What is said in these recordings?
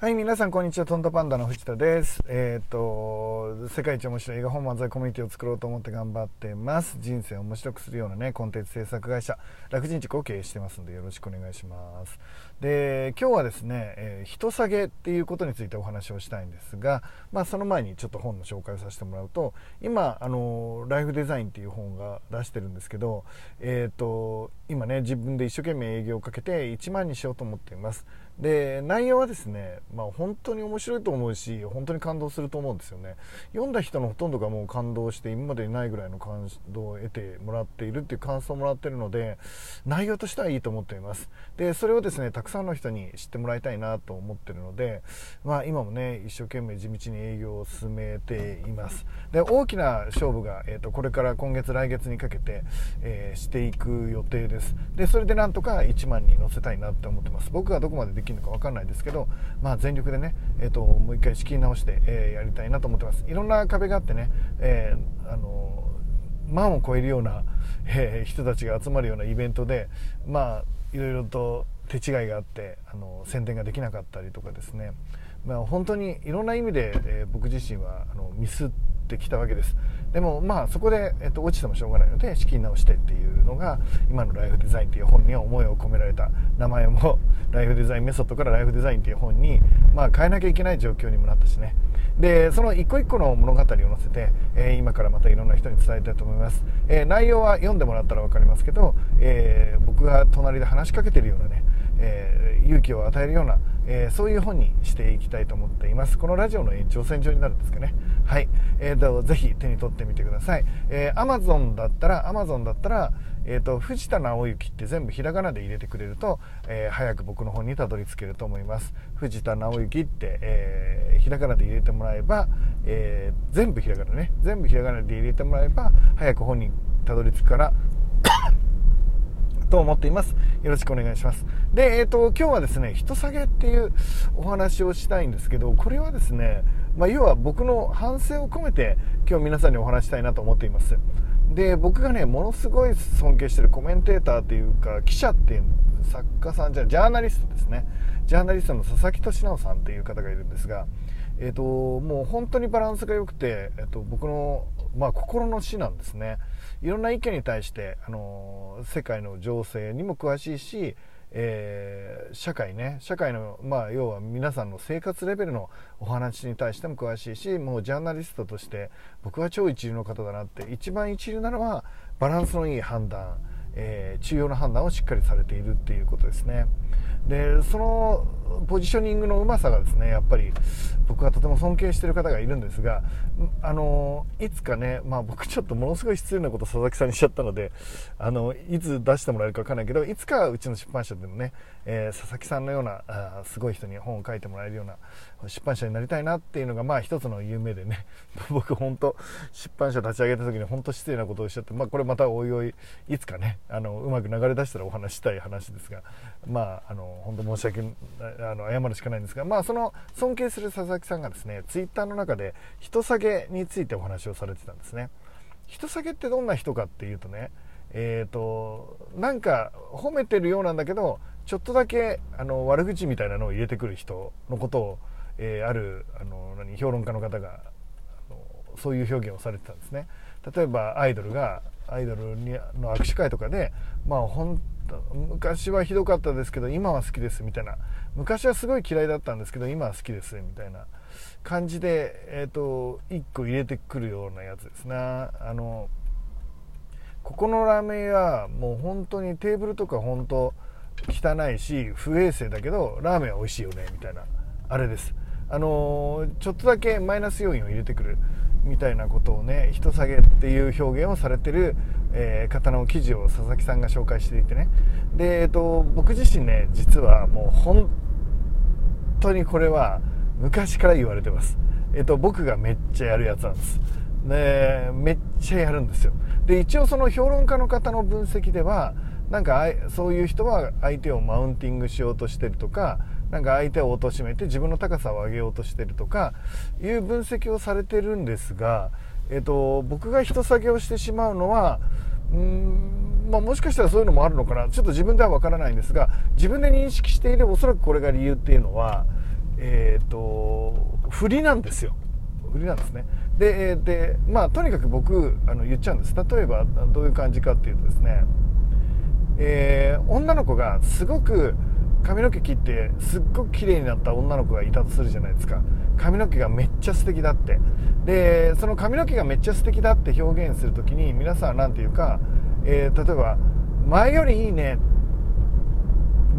はい、皆さん、こんにちは。トントパンダの藤田です。えっ、ー、と、世界一面白い映画本漫才コミュニティを作ろうと思って頑張ってます。人生を面白くするようなね、コンテンツ制作会社、楽人塾を経営してますんで、よろしくお願いします。で、今日はですね、えー、人下げっていうことについてお話をしたいんですが、まあ、その前にちょっと本の紹介をさせてもらうと、今、あの、ライフデザインっていう本が出してるんですけど、え、ー、と、今ね、自分で一生懸命営業をかけて1万にしようと思っています。で内容はですね、まあ、本当に面白いと思うし本当に感動すると思うんですよね読んだ人のほとんどがもう感動して今までにないぐらいの感動を得てもらっているっていう感想をもらってるので内容としてはいいと思っていますでそれをですねたくくさんの人に知ってもらいたいなと思ってるので、まあ、今もね一生懸命地道に営業を進めています。で大きな勝負が、えーと、これから今月来月にかけて、えー、していく予定です。でそれでなんとか1万に乗せたいなって思ってます。僕がどこまででききるのか分かんないですけど、まあ、全力でね、えーと、もう一回仕切り直して、えー、やりたいなと思ってます。いろんな壁があってね、えー、あの万を超えるような、えー、人たちが集まるようなイベントでまあいろいろと手違いがあってあの宣伝ができなかったりとかですね、まあ、本当にいろんな意味で、えー、僕自身はあのミスってきたわけです。でもまあそこで、えっと、落ちてもしょうがないので仕切り直してっていうのが今のライフデザインっていう本には思いを込められた。名前も ライフデザインメソッドからライフデザインっていう本に、まあ、変えなきゃいけない状況にもなったしね。でその一個一個の物語を載せて、えー、今からまたいろんな人に伝えたいと思います、えー、内容は読んでもらったら分かりますけど、え、僕が隣で話しかけてるようなね、え勇気を与えるようなえー、そういう本にしていきたいと思っています。このラジオの延長線上になるんですかね。はい、えーと、ぜひ手に取ってみてください、えー、Amazon だったら Amazon だったらえーと、藤田直之って全部ひらがなで入れてくれると、えー、早く僕の本にたどり着けると思います。藤田直之って、えー、ひらがなで入れてもらえば、えー、全部ひらがなね。全部ひらがなで入れてもらえば早く本にたどり着くからと思っています。よろしくお願いします。で、えっ、ー、と、今日はですね、人下げっていうお話をしたいんですけど、これはですね、まあ、要は僕の反省を込めて今日皆さんにお話したいなと思っています。で、僕がね、ものすごい尊敬してるコメンテーターっていうか、記者っていう作家さんじゃジャーナリストですね。ジャーナリストの佐々木俊直さんっていう方がいるんですが、えーと、もう本当にバランスが良くて、えーと、僕の、まあ、心の死なんですね。いろんな意見に対して、あの世界の情勢にも詳しいし、えー、社会ね。社会の、まあ、要は皆さんの生活レベルのお話に対しても詳しいしもうジャーナリストとして僕は超一流の方だなって一番一流なのはバランスのいい判断、えー、中庸な判断をしっかりされているっていうことですね。でそのポジショニングのうまさがですねやっぱり僕はとても尊敬してる方がいるんですがあのいつかね、まあ、僕ちょっとものすごい失礼なこと佐々木さんにしちゃったのであのいつ出してもらえるか分からないけどいつかうちの出版社でもね、えー、佐々木さんのようなあすごい人に本を書いてもらえるような出版社になりたいなっていうのがまあ一つの夢でね 僕本当出版社立ち上げた時に本当失礼なことをおっしゃって、まあ、これまたおいおいいつかねあのうまく流れ出したらお話したい話ですがまああの本当申し訳あの謝るしかないんですが、まあ、その尊敬する佐々木さんがですねツイッターの中で人下げについてお話をされてたんですね。人下げってどんな人かっていうとねえーと、なんか褒めてるようなんだけどちょっとだけあの悪口みたいなのを入れてくる人のことを、えー、あるあの何評論家の方がそういう表現をされてたんですね。例えばアイドルがアイドルにの握手会とかでまあ本昔はひどかったですけど今は好きですみたいな。昔はすごい嫌いだったんですけど今は好きですみたいな。感じで、えーと、1個入れてくるようなやつですねあのここのラーメン屋もう本当にテーブルとか本当汚いし不衛生だけどラーメンは美味しいよねみたいな。あれです。あのちょっとだけマイナス要因を入れてくる。みたいなことをね人下げっていう表現をされてる、えー、方の記事を佐々木さんが紹介していてね。で、えっと、僕自身ね実はもう本当にこれは昔から言われてます、えっと、僕がめっちゃやるやつなんです。ねめっちゃやるんですよ。で一応その評論家の方の分析ではなんかそういう人は相手をマウンティングしようとしてるとかなんか相手を貶めて自分の高さを上げようとしてるとかいう分析をされてるんですが、えっと、僕が人下げをしてしまうのはうーん、まあ、もしかしたらそういうのもあるのかな。ちょっと自分では分からないんですが自分で認識しているおそらくこれが理由っていうのはえーと、振りなんですよ。振りなんですね。ででまあとにかく僕あの言っちゃうんです。例えばどういう感じかっていうとですね、えー、女の子がすごく髪の毛切ってすっごく綺麗になった女の子がいたとするじゃないですか。髪の毛がめっちゃ素敵だって。でその髪の毛がめっちゃ素敵だって表現する時に皆さん何て言うか、えー、例えば「前よりいいね」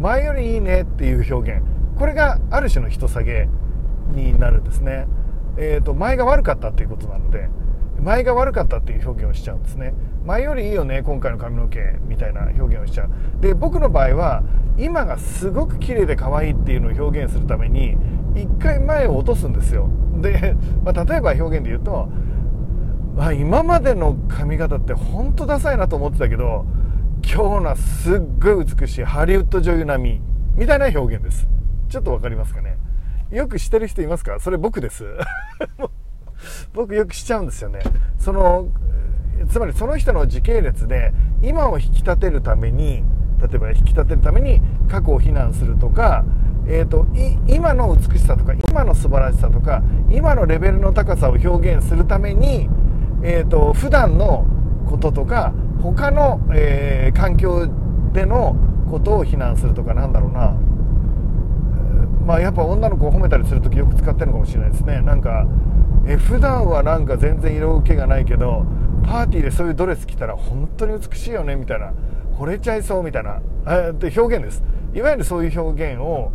前よりいいねっていう表現。これがある種の人下げになるんですね、えーと、前が悪かったっていうことなので前が悪かったっていう表現をしちゃうんですね。前よりいいよね今回の髪の毛みたいな表現をしちゃう。で僕の場合は今がすごく綺麗で可愛いっていうのを表現するために一回前を落とすんですよ。で、まあ、例えば表現で言うと、まあ、今までの髪型って本当ダサいなと思ってたけど今日のはすっごい美しいハリウッド女優並みみたいな表現です。ちょっと分かりますかね？よくしてる人いますか？それ僕です。僕よくしちゃうんですよね。そのつまりその人の時系列で今を引き立てるために例えば引き立てるために過去を非難するとか、えーと、今の美しさとか今の素晴らしさとか今のレベルの高さを表現するために、えーと、普段のこととか他の、えー、環境でのことを非難するとかなんだろうな。まあやっぱ女の子を褒めたりする時よく使ってるのかもしれないですね。なんかえ普段はなんか全然色気がないけどパーティーでそういうドレス着たら本当に美しいよねみたいな。惚れちゃいそうみたいな。で表現です。いわゆるそういう表現を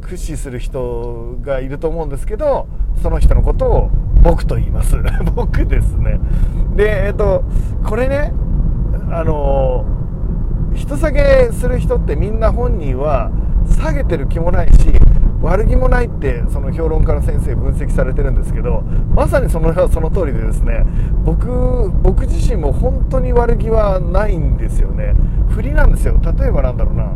駆使する人がいると思うんですけどその人のことを僕と言います。僕ですね。でえっとこれねあの人下げする人ってみんな本人は下げてる気もないし悪気もないってその評論家の先生分析されてるんですけどまさにその その通りでですね僕僕自身も本当に悪気はないんですよね。振りなんですよ。例えばなんだろうな。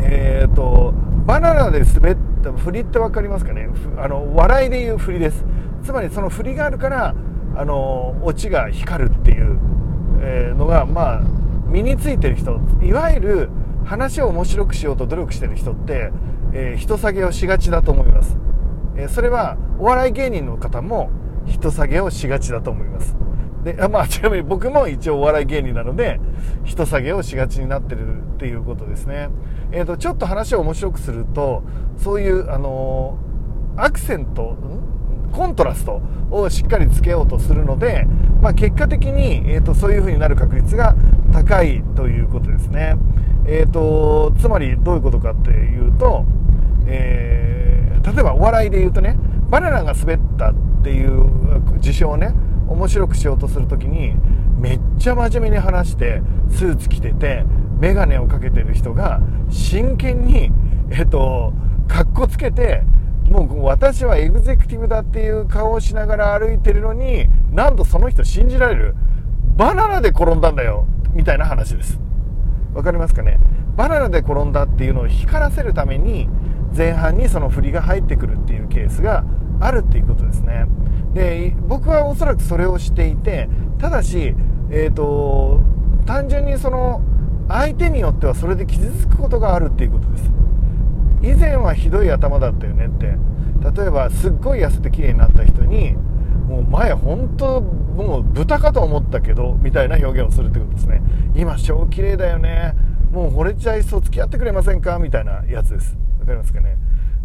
えっ、ー、とバナナで滑った振りって分かりますかね？あの笑いでいう振りです。つまりその振りがあるからあのオチが光るっていう、のがまあ身についてる人。いわゆる話を面白くしようと努力してる人って、えー、人下げをしがちだと思います、えー、それはお笑い芸人の方も人下げをしがちだと思います。でまあちなみに僕も一応お笑い芸人なので人下げをしがちになってるっていうことですね。えっ、ー、とちょっと話を面白くするとそういうあのアクセントコントラストをしっかりつけようとするので、まあ、結果的に、えーと、そういう風になる確率が高いということですね。えーと、つまりどういうことかっていうと、えー、例えばお笑いで言うとねバナナが滑ったっていう事象をね面白くしようとする時にめっちゃ真面目に話してスーツ着てて眼鏡をかけてる人が真剣にえっ、ー、とかっこつけてもう私はエグゼクティブだっていう顔をしながら歩いてるのになんとその人信じられる。バナナで転んだんだよみたいな話です。わかりますかね？バナナで転んだっていうのを光らせるために前半にその振りが入ってくるっていうケースがあるっていうことですね。で僕はおそらくそれをしていてただし、えーと、単純にその相手によってはそれで傷つくことがあるっていうことです。以前はひどい頭だったよねって。例えばすっごい痩せて綺麗になった人にもう前本当もう豚かと思ったけどみたいな表現をするってことですね。今超綺麗だよね。もう惚れちゃいそう付き合ってくれませんか？みたいなやつです。わかりますかね？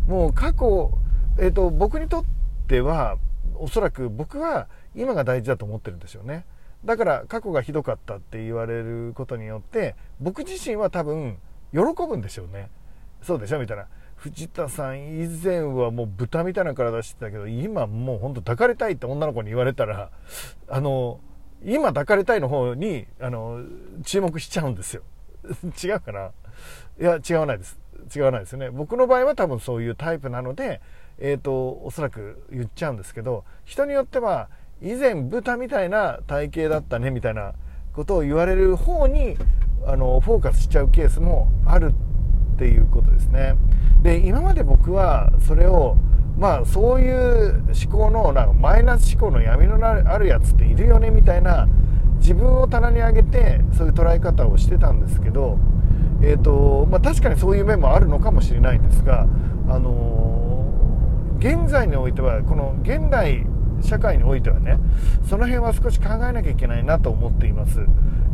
もう過去、えーと、僕にとってはおそらく僕は今が大事だと思ってるんですよね。だから過去がひどかったって言われることによって僕自身は多分喜ぶんでしょうね。そうでしょ？みたいな。藤田さん以前はもう豚みたいな体してたけど今もうほんと抱かれたいって女の子に言われたらあの今抱かれたいの方にあの注目しちゃうんですよ。違うかな？いや違わないです。違わないですよね。僕の場合は多分そういうタイプなのでえっ、ー、とおそらく言っちゃうんですけど人によっては以前豚みたいな体型だったねみたいなことを言われる方にあのフォーカスしちゃうケースもあるっていうことですね。で今まで僕はそれをまあそういう思考のなんかマイナス思考の闇のあるやつっているよねみたいな自分を棚に上げてそういう捉え方をしてたんですけど、えーとまあ、確かにそういう面もあるのかもしれないんですが、ああの現在においてはこの現代社会においてはねその辺は少し考えなきゃいけないなと思っています。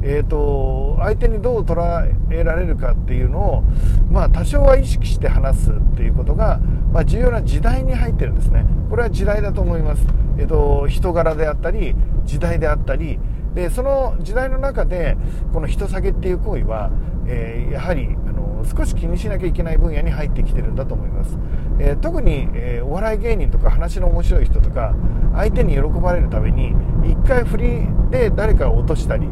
えーと、相手にどう捉えられるかっていうのを、まあ、多少は意識して話すっていうことが、まあ、重要な時代に入ってるんですね。これは時代だと思います、えーと、人柄であったり時代であったり。でその時代の中でこの人下げっていう行為は、えー、やはりの少し気にしなきゃいけない分野に入ってきてるんだと思います、えー、特に、えー、お笑い芸人とか話の面白い人とか相手に喜ばれるために一回振りで誰かを落としたり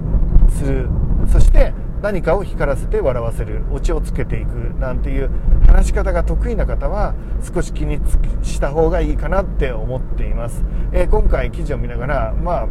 する。そして何かを光らせて笑わせる。オチをつけていくなんていう話し方が得意な方は少し気にした方がいいかなって思っています、えー、今回記事を見ながらまあ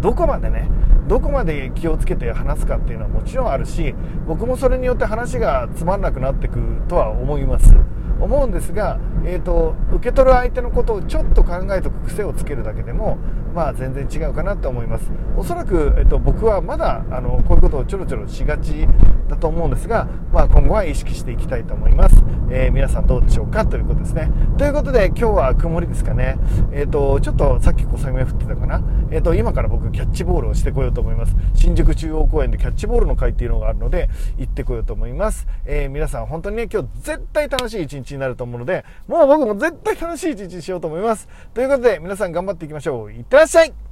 どこまでねどこまで気をつけて話すかっていうのはもちろんあるし僕もそれによって話がつまんなくなってくとは思います。思うんですが、えーと、受け取る相手のことをちょっと考えておく癖をつけるだけでも、まあ、全然違うかなと思います。おそらく、えーと、僕はまだあのこういうことをちょろちょろしがちだと思うんですが、まあ、今後は意識していきたいと思います、えー、皆さんどうでしょうかということですね。ということで今日は曇りですかね、えーと、ちょっとさっき小雨降ってたかな、えー、と今から僕キャッチボールをしてこようと思います。新宿中央公園でキャッチボールの会っていうのがあるので行ってこようと思います、え、皆さん本当にね今日絶対楽しい一日になると思うのでもう僕も絶対楽しい一日にしようと思います。ということで皆さん頑張っていきましょう。いってらっしゃい